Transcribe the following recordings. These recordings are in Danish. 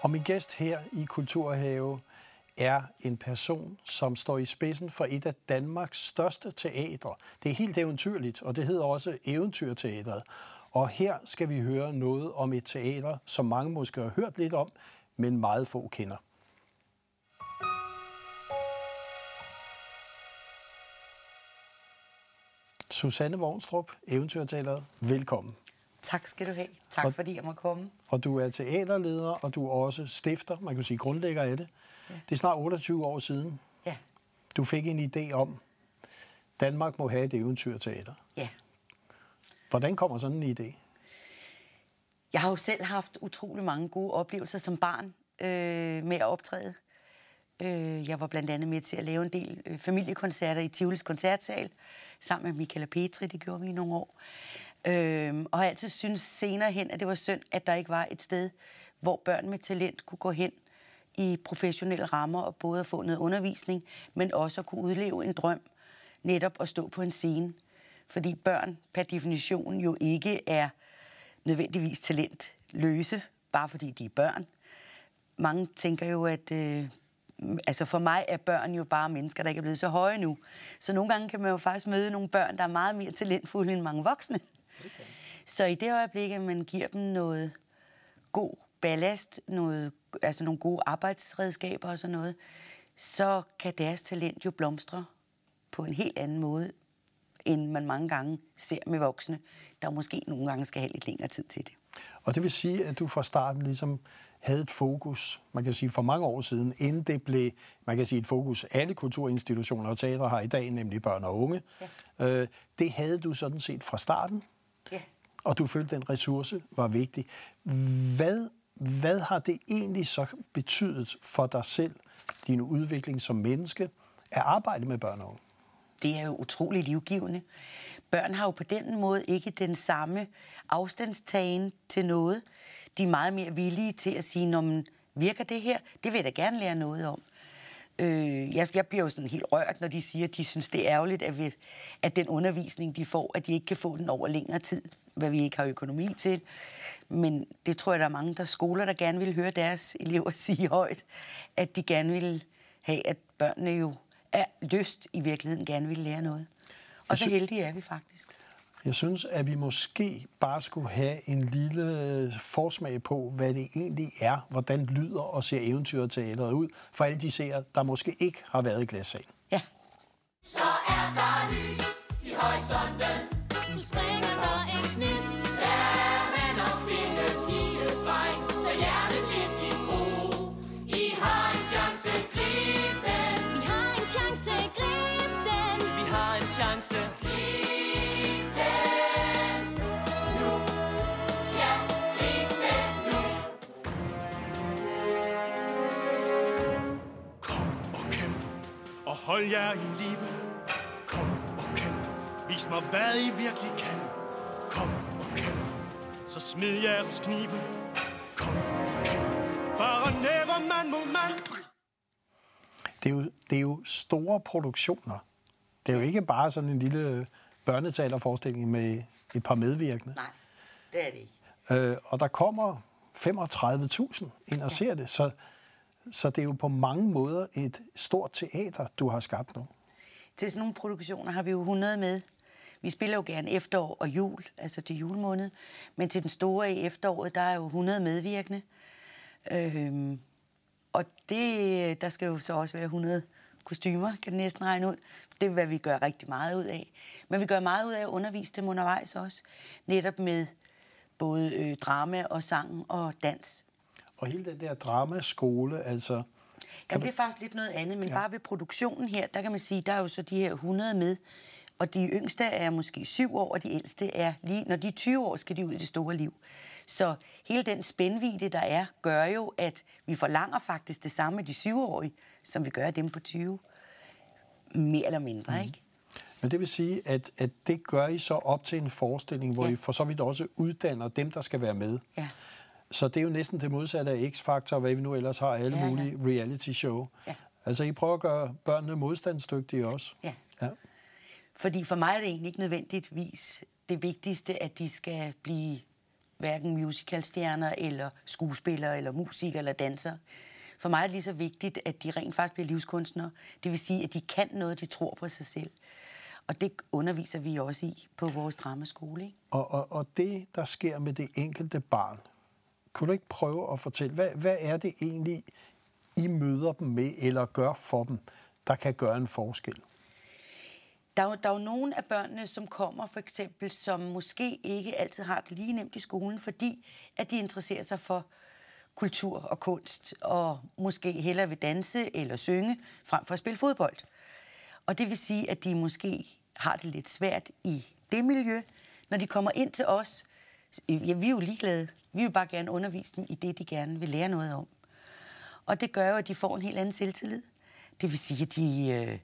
Og min gæst her i Kulturhave er en person, som står i spidsen for et af Danmarks største teatre. Det er helt eventyrligt, og det hedder også Eventyrteatret. Og her skal vi høre noget om et teater, som mange måske har hørt lidt om, men meget få kender. Susanne Vognstrup, Eventyrteateret, Velkommen. Tak skal du have. Tak og, fordi jeg må komme. Og du er teaterleder, og du er også stifter, man kan sige grundlægger af det. Ja. Det er snart 28 år siden. Ja. Du fik en idé om, Danmark må have et eventyrteater. Ja. Hvordan kommer sådan en idé? Jeg har jo selv haft utrolig mange gode oplevelser som barn øh, med at optræde. Øh, jeg var blandt andet med til at lave en del øh, familiekoncerter i Tivolis Koncertsal, sammen med Michaela Petri, det gjorde vi i nogle år. Øh, og har altid synes senere hen, at det var synd, at der ikke var et sted, hvor børn med talent kunne gå hen i professionelle rammer og både at få noget undervisning, men også at kunne udleve en drøm, netop at stå på en scene. Fordi børn per definition jo ikke er nødvendigvis talentløse, bare fordi de er børn. Mange tænker jo, at øh, altså for mig er børn jo bare mennesker, der ikke er blevet så høje nu. Så nogle gange kan man jo faktisk møde nogle børn, der er meget mere talentfulde end mange voksne. Okay. Så i det øjeblik, at man giver dem noget god ballast, noget, altså nogle gode arbejdsredskaber og sådan noget, så kan deres talent jo blomstre på en helt anden måde, end man mange gange ser med voksne, der måske nogle gange skal have lidt længere tid til det. Og det vil sige, at du fra starten ligesom havde et fokus, man kan sige for mange år siden, inden det blev, man kan sige et fokus, alle kulturinstitutioner og teatre har i dag, nemlig børn og unge. Ja. Øh, det havde du sådan set fra starten og du følte, at den ressource var vigtig. Hvad, hvad har det egentlig så betydet for dig selv, din udvikling som menneske, at arbejde med børn og unge? Det er jo utrolig livgivende. Børn har jo på den måde ikke den samme afstandstagen til noget. De er meget mere villige til at sige, når man virker det her, det vil jeg da gerne lære noget om. Øh, jeg, jeg bliver jo sådan helt rørt, når de siger, at de synes, det er ærgerligt, at, vi, at den undervisning, de får, at de ikke kan få den over længere tid, hvad vi ikke har økonomi til. Men det tror jeg, der er mange der skoler, der gerne vil høre deres elever sige højt, at de gerne vil have, at børnene jo er lyst i virkeligheden gerne vil lære noget. Og så heldige er vi faktisk. Jeg synes, at vi måske bare skulle have en lille forsmag på, hvad det egentlig er, hvordan lyder og ser eventyrteateret ud, for alle de ser, der måske ikke har været i glassalen. Ja. Så er der lys i horisonten. Nu springer der en og hold jer i live. Kom og kæmp, vis mig hvad I virkelig kan. Kom og kæmp, så smid jeres knive. Kom og kæmp, bare næver mand mod mand. Det er, jo, det er jo store produktioner. Det er jo ikke bare sådan en lille børneteaterforestilling med et par medvirkende. Nej, det er det ikke. Øh, og der kommer 35.000 ind og ser det, så, så det er jo på mange måder et stort teater, du har skabt nu. Til sådan nogle produktioner har vi jo 100 med. Vi spiller jo gerne efterår og jul, altså til julemåned. Men til den store i efteråret, der er jo 100 medvirkende. Øhm, og det, der skal jo så også være 100 kostymer, kan det næsten regne ud. Det er, hvad vi gør rigtig meget ud af. Men vi gør meget ud af at undervise dem undervejs også. Netop med både øh, drama og sang og dans. Og hele den der dramaskole, altså... Jamen, det er faktisk lidt noget andet, men ja. bare ved produktionen her, der kan man sige, der er jo så de her 100 med, og de yngste er måske 7 år, og de ældste er lige, når de er 20 år, skal de ud i det store liv. Så hele den spændvide, der er, gør jo, at vi forlanger faktisk det samme af de 7-årige, som vi gør af dem på 20. Mere eller mindre, mm. ikke? Men det vil sige, at, at det gør I så op til en forestilling, hvor Ja. I for så vidt også uddanner dem, der skal være med. Ja. Så det er jo næsten det modsatte af X-Factor, hvad vi nu ellers har, alle Ja, ja. mulige reality show. Ja. Altså, I prøver at gøre børnene modstandsdygtige også. Ja. ja. Fordi for mig er det egentlig ikke nødvendigvis det vigtigste, at de skal blive hverken musicalstjerner, eller skuespillere, eller musikere, eller dansere. For mig er det lige så vigtigt, at de rent faktisk bliver livskunstnere. Det vil sige, at de kan noget, de tror på sig selv. Og det underviser vi også i på vores dramaskole. Ikke? Og, og, og det, der sker med det enkelte barn, kunne du ikke prøve at fortælle, hvad, hvad er det egentlig, I møder dem med, eller gør for dem, der kan gøre en forskel? Der er, jo, der er jo nogle af børnene, som kommer for eksempel, som måske ikke altid har det lige nemt i skolen, fordi at de interesserer sig for kultur og kunst, og måske hellere vil danse eller synge, frem for at spille fodbold. Og det vil sige, at de måske har det lidt svært i det miljø. Når de kommer ind til os, ja, vi er jo ligeglade. Vi vil bare gerne undervise dem i det, de gerne vil lære noget om. Og det gør jo, at de får en helt anden selvtillid. Det vil sige, at de, øh,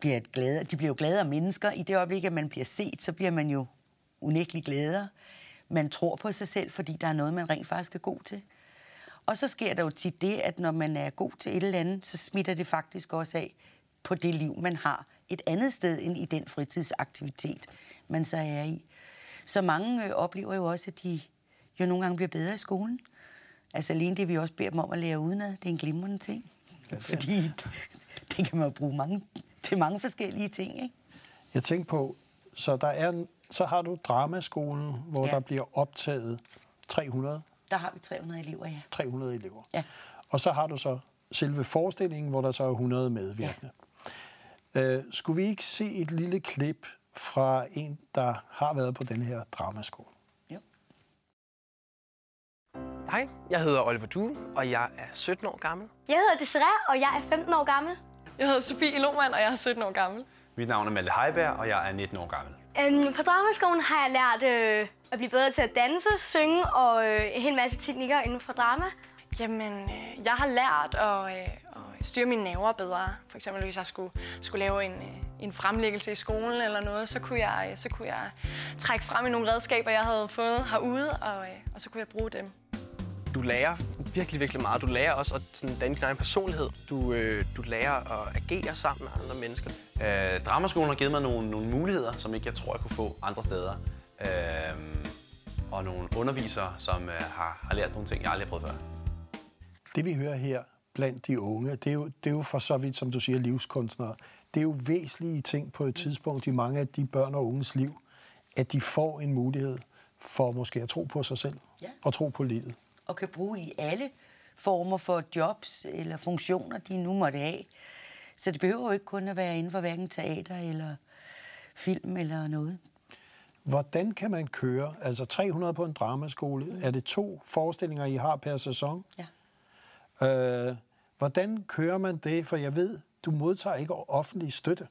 bliver glade, de bliver jo gladere mennesker. I det øjeblik, at man bliver set, så bliver man jo unægteligt gladere. Man tror på sig selv, fordi der er noget, man rent faktisk er god til. Og så sker der jo tit det, at når man er god til et eller andet, så smitter det faktisk også af på det liv, man har et andet sted end i den fritidsaktivitet, man så er i. Så mange øh, oplever jo også, at de jo nogle gange bliver bedre i skolen. Altså alene det, vi også beder dem om at lære udenad, det er en glimrende ting. Ja, Fordi det kan man jo bruge mange, til mange forskellige ting, ikke? Jeg tænker på, så, der er, så har du dramaskolen, hvor Ja. der bliver optaget 300, Der har vi 300 elever, ja. 300 elever. Ja. Og så har du så selve forestillingen, hvor der så er 100 medvirkende. Ja. Øh, skulle vi ikke se et lille klip fra en, der har været på den her dramaskole? Jo. Hej, jeg hedder Oliver Due, og jeg er 17 år gammel. Jeg hedder Desiree, og jeg er 15 år gammel. Jeg hedder Sofie Lohmann, og jeg er 17 år gammel. Mit navn er Malte Heiberg, og jeg er 19 år gammel. Øhm, på dramaskolen har jeg lært øh, at blive bedre til at danse, synge og øh, en hel masse teknikker inden for drama. Jamen, øh, jeg har lært at, øh, at styre mine nerver bedre. For eksempel, hvis jeg skulle, skulle lave en, øh, en fremlæggelse i skolen eller noget, så kunne, jeg, øh, så kunne jeg trække frem i nogle redskaber, jeg havde fået herude, og, øh, og så kunne jeg bruge dem. Du lærer virkelig, virkelig meget. Du lærer også at sådan, danne din egen personlighed. Du, øh, du lærer at agere sammen med andre mennesker. Øh, Dramaskolen har givet mig nogle, nogle muligheder, som ikke jeg tror, jeg kunne få andre steder. Øh, og nogle undervisere, som øh, har, har lært nogle ting, jeg aldrig har prøvet før. Det vi hører her blandt de unge, det er, jo, det er jo for så vidt, som du siger, livskunstnere. Det er jo væsentlige ting på et tidspunkt i mange af de børn og unges liv, at de får en mulighed for måske at tro på sig selv Ja. og tro på livet. Og kan bruge i alle former for jobs eller funktioner, de nu måtte have. Så det behøver jo ikke kun at være inden for hverken teater eller film eller noget. Hvordan kan man køre, altså 300 på en dramaskole, mm. er det to forestillinger, I har per sæson? Ja. Øh, hvordan kører man det? For jeg ved, du modtager ikke offentlig støtte.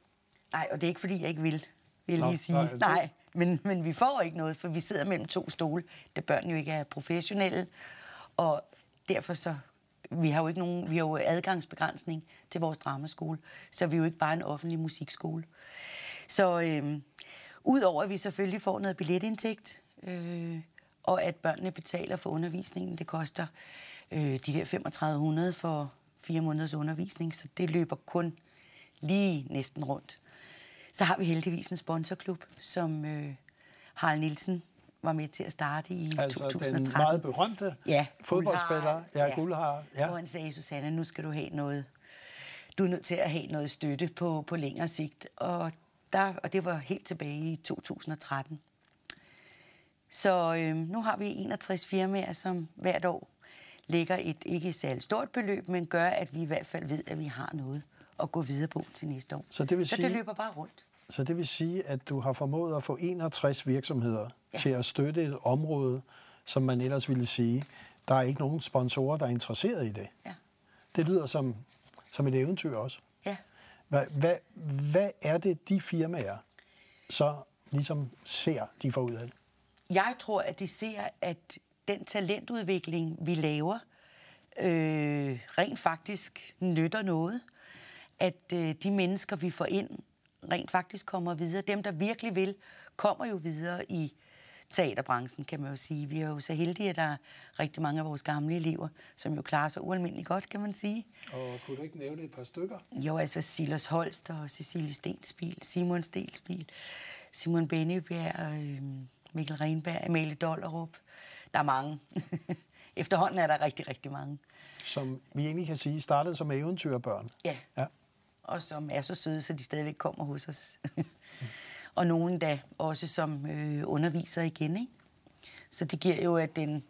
Nej, og det er ikke, fordi jeg ikke vil, vil Nå, lige sige. nej, Nej, men, men vi får ikke noget, for vi sidder mellem to stole, da børn jo ikke er professionelle. Og derfor så, vi har jo ikke nogen, vi har jo adgangsbegrænsning til vores dramaskole, så vi er jo ikke bare en offentlig musikskole. Så øhm, udover at vi selvfølgelig får noget billetindtægt, øh, og at børnene betaler for undervisningen, det koster øh, de der 3500 for fire måneders undervisning, så det løber kun lige næsten rundt. Så har vi heldigvis en sponsorklub, som øh, Harald Nielsen var med til at starte i Altså 2013. den meget berømte ja, fodboldspiller, Guldharald. ja, Guldharald, ja. Hvor han sagde, Susanne, nu skal du have noget, du er nødt til at have noget støtte på, på længere sigt. Og, der, og det var helt tilbage i 2013. Så øh, nu har vi 61 firmaer, som hvert år lægger et ikke særligt stort beløb, men gør, at vi i hvert fald ved, at vi har noget at gå videre på til næste år. Så det vil så sige- det løber bare rundt. Så det vil sige, at du har formået at få 61 virksomheder ja. til at støtte et område, som man ellers ville sige, der er ikke nogen sponsorer, der er interesseret i det. Ja. Det lyder som, som et eventyr også. Ja. Hvad, hvad, hvad er det, de firmaer så ligesom ser, de får ud af det? Jeg tror, at de ser, at den talentudvikling, vi laver, øh, rent faktisk nytter noget. At øh, de mennesker, vi får ind, rent faktisk kommer videre. Dem, der virkelig vil, kommer jo videre i teaterbranchen, kan man jo sige. Vi er jo så heldige, at der er rigtig mange af vores gamle elever, som jo klarer sig ualmindeligt godt, kan man sige. Og kunne du ikke nævne et par stykker? Jo, altså Silas Holst og Cecilie Stensbil, Simon Stensbil, Simon Bennebjerg, øh, Mikkel Renberg, Amalie Dollerup. Der er mange. Efterhånden er der rigtig, rigtig mange. Som vi egentlig kan sige startede som eventyrbørn. Ja. ja. Og som er så søde, så de stadigvæk kommer hos os. og nogen da også som øh, underviser igen, ikke? Så det giver jo, at den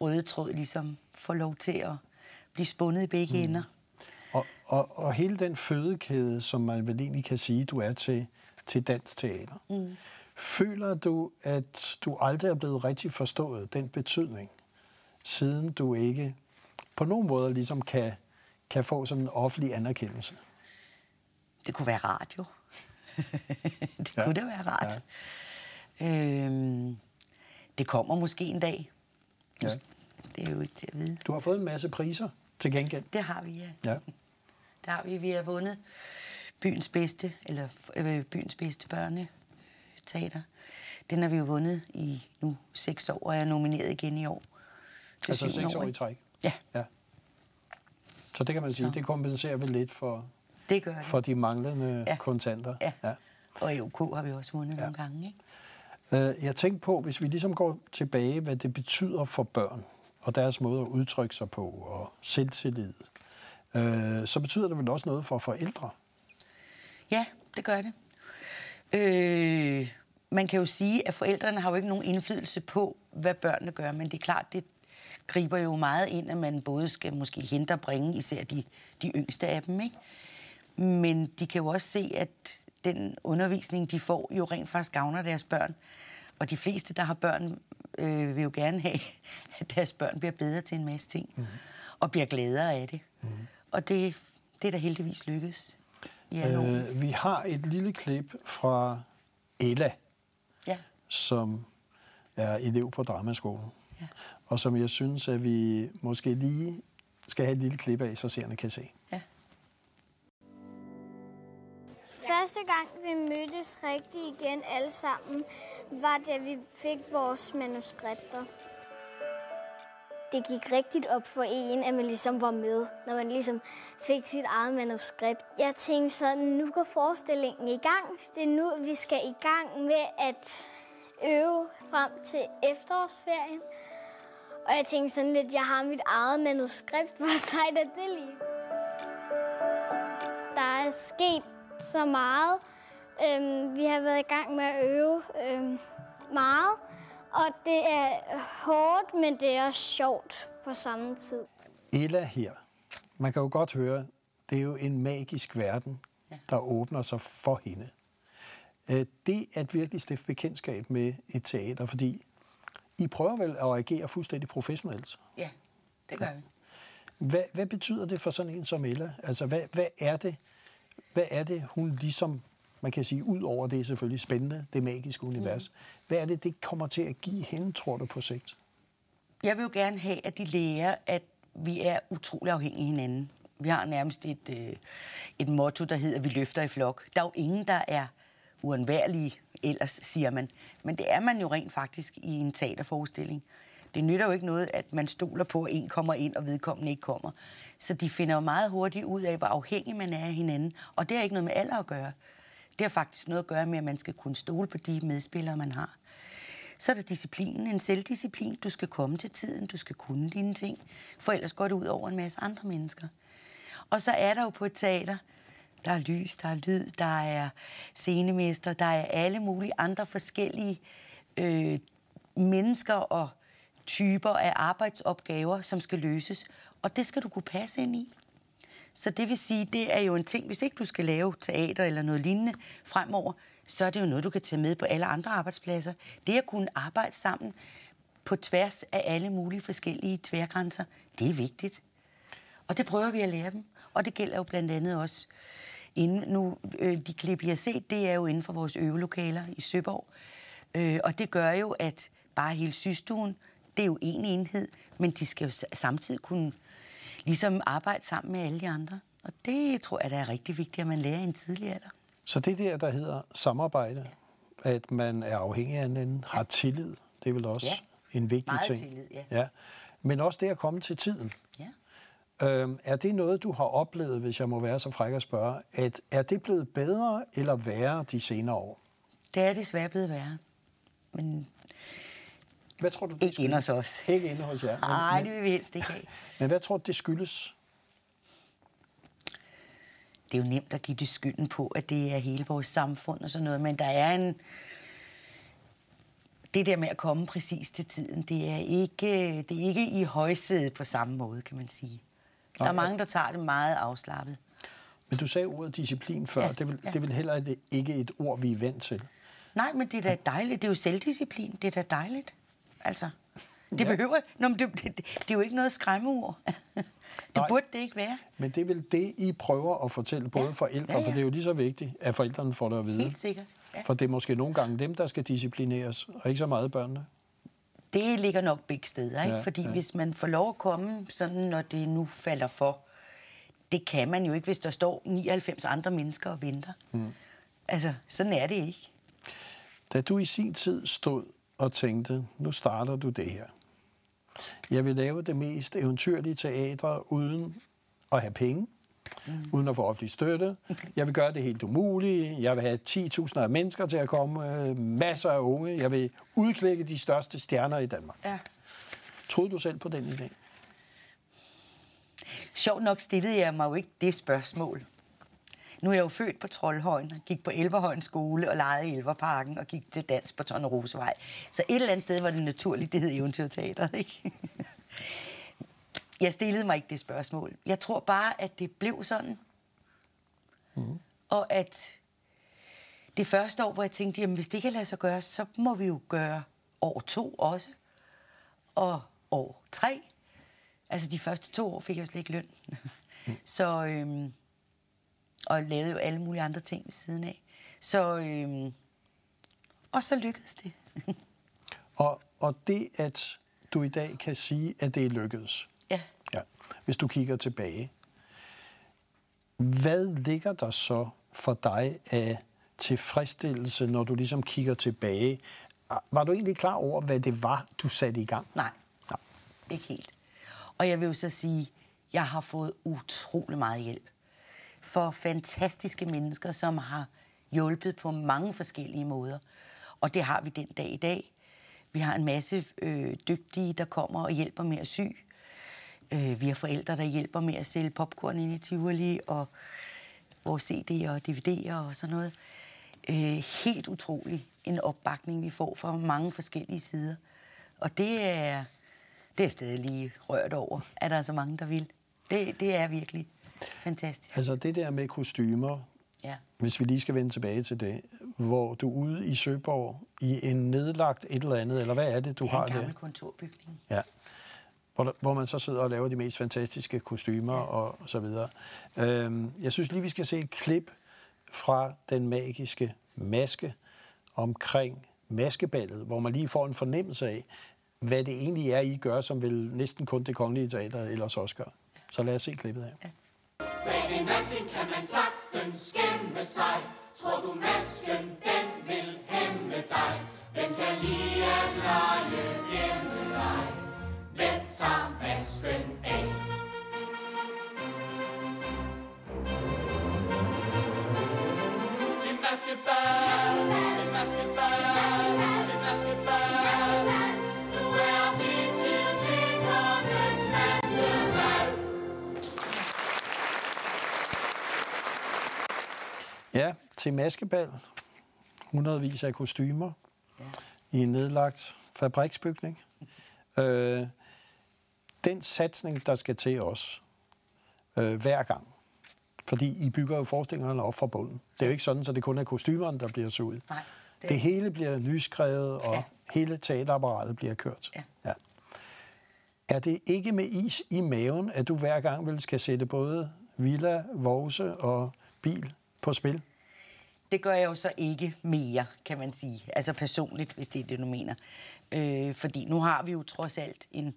røde tråd ligesom får lov til at blive spundet i begge mm. ender. Og, og, og hele den fødekæde, som man vel egentlig kan sige, du er til, til dansk teater. Mm. Føler du, at du aldrig er blevet rigtig forstået den betydning, siden du ikke på nogen måde ligesom kan, kan få sådan en offentlig anerkendelse? Det kunne være radio. det ja. kunne da være rart. Ja. Øhm, det kommer måske en dag. Ja. Det er jo ikke til at vide. Du har fået en masse priser til gengæld. Det har vi, ja. ja. Der har vi, vi har vundet byens bedste, eller øh, byens bedste børneteater. Den har vi jo vundet i nu seks år, og er nomineret igen i år. Altså seks år i træk? Ja. ja. Så det kan man sige, Så. det kompenserer vel lidt for, det gør det. for de manglende ja. kontanter. Ja. ja. Og i OK har vi også vundet ja. nogle gange, ikke? Øh, jeg tænkte på, hvis vi ligesom går tilbage, hvad det betyder for børn, og deres måde at udtrykke sig på, og selvtillid, øh, så betyder det vel også noget for forældre? Ja, det gør det. Øh, man kan jo sige, at forældrene har jo ikke nogen indflydelse på, hvad børnene gør, men det er klart, det griber jo meget ind, at man både skal måske hente og bringe, især de, de yngste af dem, ikke? Men de kan jo også se, at den undervisning, de får, jo rent faktisk gavner deres børn. Og de fleste, der har børn, øh, vil jo gerne have, at deres børn bliver bedre til en masse ting. Mm. Og bliver gladere af det. Mm. Og det, det er da heldigvis lykkedes. Øh, vi har et lille klip fra Ella, ja. som er elev på Dramaskolen. Ja. Og som jeg synes, at vi måske lige skal have et lille klip af, så seerne kan se. Ja. Første gang, vi mødtes rigtig igen alle sammen, var da vi fik vores manuskripter. Det gik rigtigt op for en, at man ligesom var med, når man ligesom fik sit eget manuskript. Jeg tænkte sådan, nu går forestillingen i gang. Det er nu, vi skal i gang med at øve frem til efterårsferien. Og jeg tænkte sådan lidt, jeg har mit eget manuskript. Hvor sejt er det lige? Der er sket så meget. Øhm, vi har været i gang med at øve øhm, meget, og det er hårdt, men det er også sjovt på samme tid. Ella her, man kan jo godt høre, det er jo en magisk verden, ja. der åbner sig for hende. Øh, det at virkelig stifte bekendtskab med et teater, fordi I prøver vel at agere fuldstændig professionelt? Ja, det gør ja. vi. Hvad, hvad betyder det for sådan en som Ella? Altså, hvad, hvad er det, hvad er det, hun ligesom, man kan sige, ud over det selvfølgelig spændende, det magiske univers, mm. hvad er det, det kommer til at give hende, tror du, på sigt? Jeg vil jo gerne have, at de lærer, at vi er utrolig afhængige af hinanden. Vi har nærmest et, øh, et motto, der hedder, vi løfter i flok. Der er jo ingen, der er uundværlige, ellers siger man. Men det er man jo rent faktisk i en teaterforestilling. Det nytter jo ikke noget, at man stoler på, at en kommer ind, og vedkommende ikke kommer. Så de finder jo meget hurtigt ud af, hvor afhængig man er af hinanden. Og det har ikke noget med alder at gøre. Det har faktisk noget at gøre med, at man skal kunne stole på de medspillere, man har. Så er der disciplinen, en selvdisciplin. Du skal komme til tiden, du skal kunne dine ting, for ellers går det ud over en masse andre mennesker. Og så er der jo på et teater, der er lys, der er lyd, der er scenemester, der er alle mulige andre forskellige øh, mennesker og typer af arbejdsopgaver, som skal løses. Og det skal du kunne passe ind i. Så det vil sige, det er jo en ting, hvis ikke du skal lave teater eller noget lignende fremover, så er det jo noget, du kan tage med på alle andre arbejdspladser. Det at kunne arbejde sammen på tværs af alle mulige forskellige tværgrænser, det er vigtigt. Og det prøver vi at lære dem. Og det gælder jo blandt andet også inden, nu, øh, de klip, I har set, det er jo inden for vores øvelokaler i Søborg. Øh, og det gør jo, at bare hele systuen, det er jo en enhed, men de skal jo samtidig kunne ligesom arbejde sammen med alle de andre. Og det tror jeg, der er rigtig vigtigt, at man lærer i en tidlig alder. Så det der, der hedder samarbejde, at man er afhængig af hinanden, ja. har tillid, det er vel også ja. en vigtig Meget ting. tillid, ja. ja. Men også det at komme til tiden. Ja. Øhm, er det noget, du har oplevet, hvis jeg må være så fræk at spørge, at er det blevet bedre eller værre de senere år? Det er desværre blevet værre. Men Hvad tror du, det Ikke inde hos os. Ikke inde hos jer. Nej, det vil vi helst ikke have. Men hvad tror du, det skyldes? det er jo nemt at give det skylden på, at det er hele vores samfund og sådan noget, men der er en... Det der med at komme præcis til tiden, det er ikke, det er ikke i højsædet på samme måde, kan man sige. Der er mange, der tager det meget afslappet. Men du sagde ordet disciplin før. Ja, det, vil, ja. det vil heller ikke- ikke et ord, vi er vant til. Nej, men det er da dejligt. Det er jo selvdisciplin. Det er da dejligt. Altså, det Ja. behøver... Nå, men det, det, det, er jo ikke noget skræmmeord. det Nej. burde det ikke være. Men det er vel det, I prøver at fortælle både Ja. forældre, Ja, ja. for det er jo lige så vigtigt, at forældrene får det at vide. Helt sikkert. Ja. For det er måske nogle gange dem, der skal disciplineres, og ikke så meget børnene. Det ligger nok begge steder, ikke? Ja, Fordi ja. hvis man får lov at komme, sådan når det nu falder for, det kan man jo ikke, hvis der står 99 andre mennesker og venter. Mm. Altså, sådan er det ikke. Da du i sin tid stod og tænkte, nu starter du det her. Jeg vil lave det mest eventyrlige teater uden at have penge, mm. uden at få offentlig støtte. Jeg vil gøre det helt umulige. Jeg vil have 10.000 af mennesker til at komme, øh, masser af unge. Jeg vil udklække de største stjerner i Danmark. Ja. Troede du selv på den idé? Sjovt nok stillede jeg mig jo ikke det spørgsmål. Nu er jeg jo født på Troldhøjen, gik på Elverhøjen skole og legede i Elverparken og gik til dans på Tornerosevej. Så et eller andet sted var det naturligt, det hed Eventyrteateret, ikke? Jeg stillede mig ikke det spørgsmål. Jeg tror bare, at det blev sådan. Mm. Og at det første år, hvor jeg tænkte, jamen hvis det kan lade sig gøre, så må vi jo gøre år to også. Og år tre. Altså de første to år fik jeg jo slet ikke løn. Så, øhm, og lavede jo alle mulige andre ting ved siden af. Så, øhm, og så lykkedes det. Og, og det, at du i dag kan sige, at det er lykkedes, ja. ja, hvis du kigger tilbage, hvad ligger der så for dig af tilfredsstillelse, når du ligesom kigger tilbage? Var du egentlig klar over, hvad det var, du satte i gang? Nej. Nej. Ikke helt. Og jeg vil jo så sige, jeg har fået utrolig meget hjælp. For fantastiske mennesker, som har hjulpet på mange forskellige måder. Og det har vi den dag i dag. Vi har en masse øh, dygtige, der kommer og hjælper med at sy. Øh, vi har forældre, der hjælper med at sælge popcorn ind i Tivoli, og vores CD'er og DVD'er og sådan noget. Øh, helt utrolig en opbakning, vi får fra mange forskellige sider. Og det er, det er stadig lige rørt over, at der er så mange, der vil. Det, det er virkelig fantastisk. Altså det der med kostymer, Ja. hvis vi lige skal vende tilbage til det, hvor du er ude i Søborg i en nedlagt et eller andet, eller hvad er det, du Det er har en der? gammel kontorbygning. Ja. Hvor, der, hvor man så sidder og laver de mest fantastiske kostymer ja. og så videre. Øhm, jeg synes lige, vi skal se et klip fra den magiske maske omkring maskeballet, hvor man lige får en fornemmelse af, hvad det egentlig er, I gør, som vel næsten kun det kongelige teater ellers også gør. Så lad os se klippet her. Bag ved masken kan man sagtens gemme sig. Tror du masken, den vil hæmme dig? Hvem kan lide at lege hjemmeleg? Hvem tager masken af? Til maskebal, til maskebal, Ja, til maskebal. Hundredvis af kostymer ja. i en nedlagt fabriksbygning. Øh, den satsning, der skal til os øh, hver gang, fordi I bygger jo forestillingerne op fra bunden. Det er jo ikke sådan, så det kun er kostymerne, der bliver så ud. Nej, Det, det hele bliver nyskrevet, og ja. hele teaterapparatet bliver kørt. Ja. Ja. Er det ikke med is i maven, at du hver gang vil skal sætte både villa, vovse og bil på spil? Det gør jeg jo så ikke mere, kan man sige. Altså personligt, hvis det er det, du mener. Øh, fordi nu har vi jo trods alt en...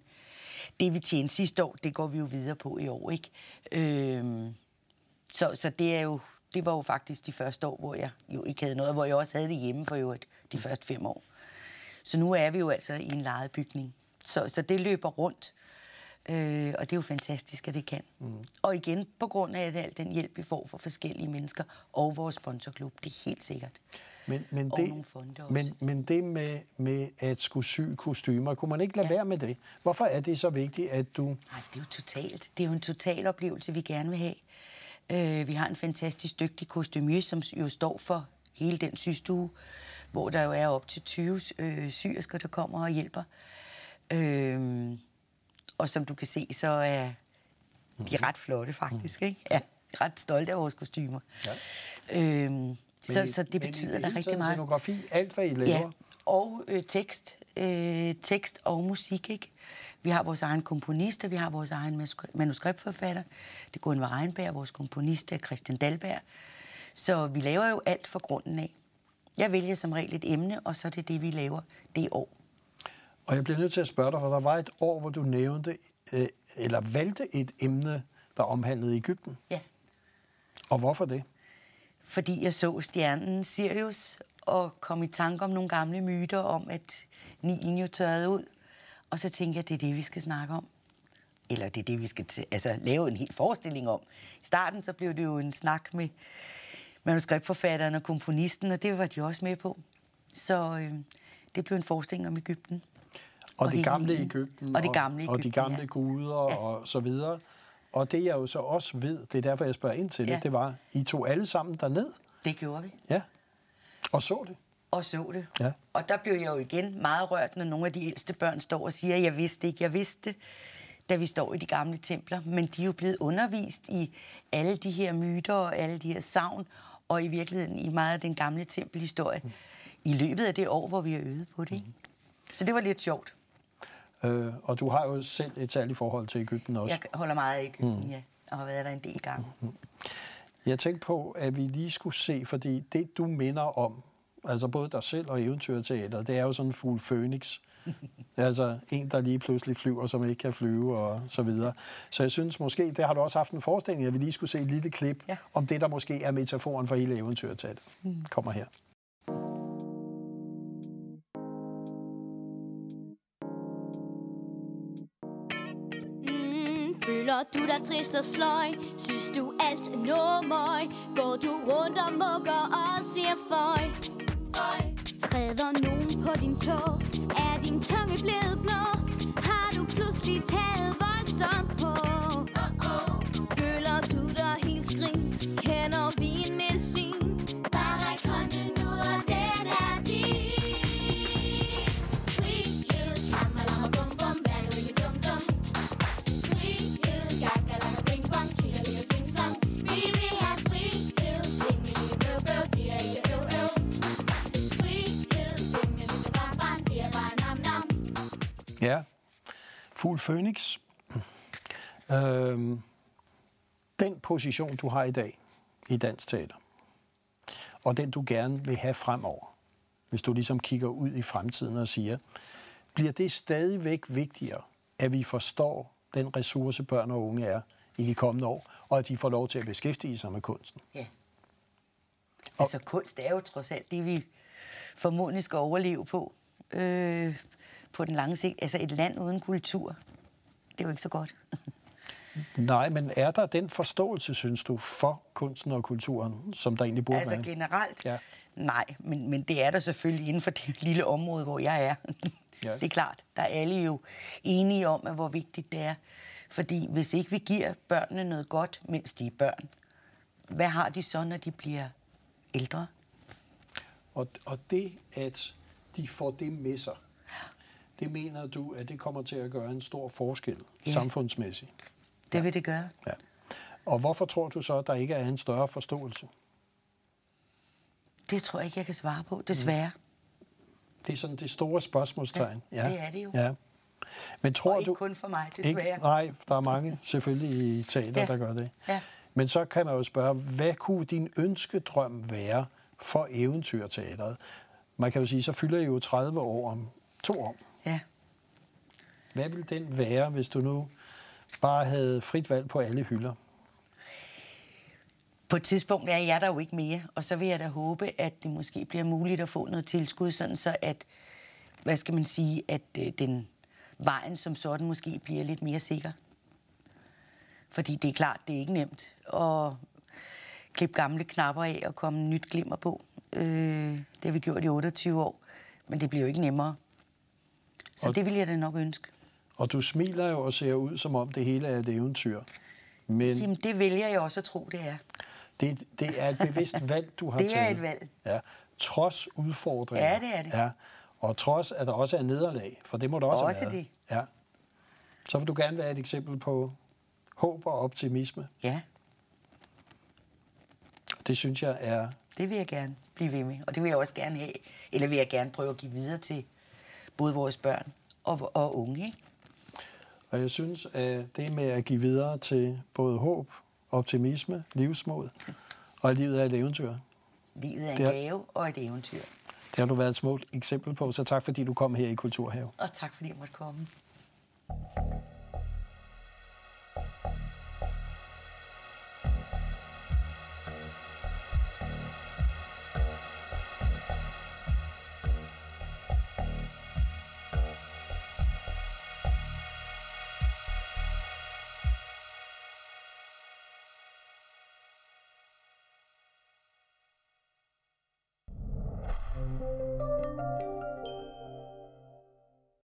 Det, vi tjente sidste år, det går vi jo videre på i år, ikke? Øh, så, så det er jo... Det var jo faktisk de første år, hvor jeg jo ikke havde noget, hvor jeg også havde det hjemme for jo de første fem år. Så nu er vi jo altså i en lejet bygning. Så, så det løber rundt. Øh, og det er jo fantastisk, at det kan. Mm. Og igen, på grund af det, al den hjælp, vi får fra forskellige mennesker og vores sponsorklub, det er helt sikkert. Men, men, og det, nogle fonde også. men, men det med, med at skulle sy kostymer, kunne man ikke lade ja. være med det? Hvorfor er det så vigtigt, at du... Nej, det er jo totalt. Det er jo en total oplevelse, vi gerne vil have. Øh, vi har en fantastisk dygtig kostumier, som jo står for hele den systue, hvor der jo er op til 20 øh, syersker, der kommer og hjælper. Øh, og som du kan se, så er de ret flotte faktisk. Ikke? Ja, ret stolte af vores kostymer. Ja. Øhm, så, så det betyder da rigtig meget. Scenografi, alt hvad I laver. Ja, og øh, tekst. Øh, tekst og musik, ikke? Vi har vores egen komponist, og vi har vores egen manuskri- manuskriptforfatter. Det er Gunvar Reinberg, vores komponist er Christian Dalberg. Så vi laver jo alt fra grunden af. Jeg vælger som regel et emne, og så er det det, vi laver det år. Og jeg bliver nødt til at spørge dig, for der var et år, hvor du nævnte, øh, eller valgte et emne, der omhandlede Ægypten. Ja. Og hvorfor det? fordi jeg så stjernen Sirius og kom i tanke om nogle gamle myter om, at Nilen jo tørrede ud. Og så tænkte jeg, det er det, vi skal snakke om. Eller det er det, vi skal til, altså, lave en hel forestilling om. I starten så blev det jo en snak med manuskriptforfatteren og komponisten, og det var de også med på. Så øh, det blev en forestilling om Ægypten. Og, Og det gamle. Ægypten. Og det gamle Og de gamle ja. guder Ja. og så videre. Og det jeg jo så også ved, det er derfor, jeg spørger ind til det, Ja. det var, I tog alle sammen derned. Det gjorde vi. Ja. Og så det. og så det. Ja. Og der blev jeg jo igen meget rørt, når nogle af de ældste børn står og siger, jeg vidste ikke, jeg vidste det, da vi står i de gamle templer. Men de er jo blevet undervist i alle de her myter og alle de her savn, og i virkeligheden i meget af den gamle tempelhistorie, i løbet af det år, hvor vi har øvet på det. Ikke? Så det var lidt sjovt. Øh, og du har jo selv et særligt forhold til Ægypten også. Jeg holder meget af Ægypten, mm. ja, og har været der en del gange. Jeg tænkte på, at vi lige skulle se, fordi det, du minder om, altså både dig selv og eventyrteateret, det er jo sådan en fugl Phoenix. altså en, der lige pludselig flyver, som ikke kan flyve og så videre. Så jeg synes måske, det har du også haft en forestilling, at vi lige skulle se et lille klip Ja. om det, der måske er metaforen for hele eventyrteateret. Mm. Kommer her. Du dig trist og sløj? Synes du alt er møg? Går du rundt og mukker og siger føj? Træder nogen på din tog? Er din tunge blevet blå? Har du pludselig taget voldsomt på? Føler du dig helt skrin? Kender vi Ja. Fugl Phoenix. Øhm, den position, du har i dag i Dansk Teater, og den, du gerne vil have fremover, hvis du ligesom kigger ud i fremtiden og siger, bliver det stadigvæk vigtigere, at vi forstår den ressource, børn og unge er i de kommende år, og at de får lov til at beskæftige sig med kunsten? Ja. Altså kunst er jo trods alt det, vi formodentlig skal overleve på. Øh, på den lange sigt. Altså et land uden kultur, det er jo ikke så godt. Nej, men er der den forståelse, synes du, for kunsten og kulturen, som der egentlig burde altså være? generelt? Ja. Nej, men, men det er der selvfølgelig inden for det lille område, hvor jeg er. Ja. Det er klart. Der er alle jo enige om, at hvor vigtigt det er. Fordi hvis ikke vi giver børnene noget godt, mens de er børn, hvad har de så, når de bliver ældre? Og, og det, at de får det med sig, det mener du, at det kommer til at gøre en stor forskel Ja. samfundsmæssigt? Det vil det gøre. Ja. Og hvorfor tror du så, at der ikke er en større forståelse? Det tror jeg ikke, jeg kan svare på, desværre. Det er sådan det store spørgsmålstegn. Ja, det er det jo. Ja. Men tror Og ikke du... kun for mig, desværre. Ikke, nej, der er mange selvfølgelig i teater, Ja. der gør det. Ja. Men så kan man jo spørge, hvad kunne din ønskedrøm være for eventyrteateret? Man kan jo sige, så fylder I jo 30 år om to år. Ja. Hvad ville den være, hvis du nu bare havde frit valg på alle hylder? På et tidspunkt er jeg der jo ikke mere, og så vil jeg da håbe, at det måske bliver muligt at få noget tilskud, sådan så at, hvad skal man sige, at øh, den vejen som sådan måske bliver lidt mere sikker. Fordi det er klart, det er ikke nemt at klippe gamle knapper af og komme nyt glimmer på. Øh, det har vi gjort i 28 år, men det bliver jo ikke nemmere. Så Og- det vil jeg da nok ønske. Og du smiler jo og ser ud, som om det hele er et eventyr. Men Jamen, det vælger jeg også at tro, det er. det, det er et bevidst valg, du har Det er taget. et valg. Ja. Trods udfordringer. Ja, det er det. Ja. Og trods, at der også er nederlag, for det må der også, Også have været. det. Ja. Så vil du gerne være et eksempel på håb og optimisme. Ja, Det synes jeg er... det vil jeg gerne blive ved med. Og det vil jeg også gerne have. Eller vil jeg gerne prøve at give videre til både vores børn og, og unge. Ikke? Og jeg synes, at det med at give videre til både håb, optimisme, livsmod, og at livet er et eventyr, Livet er en gave og et eventyr. det har du været et smukt eksempel på. Så tak, fordi du kom her i Kulturhave. Og tak fordi jeg måtte komme.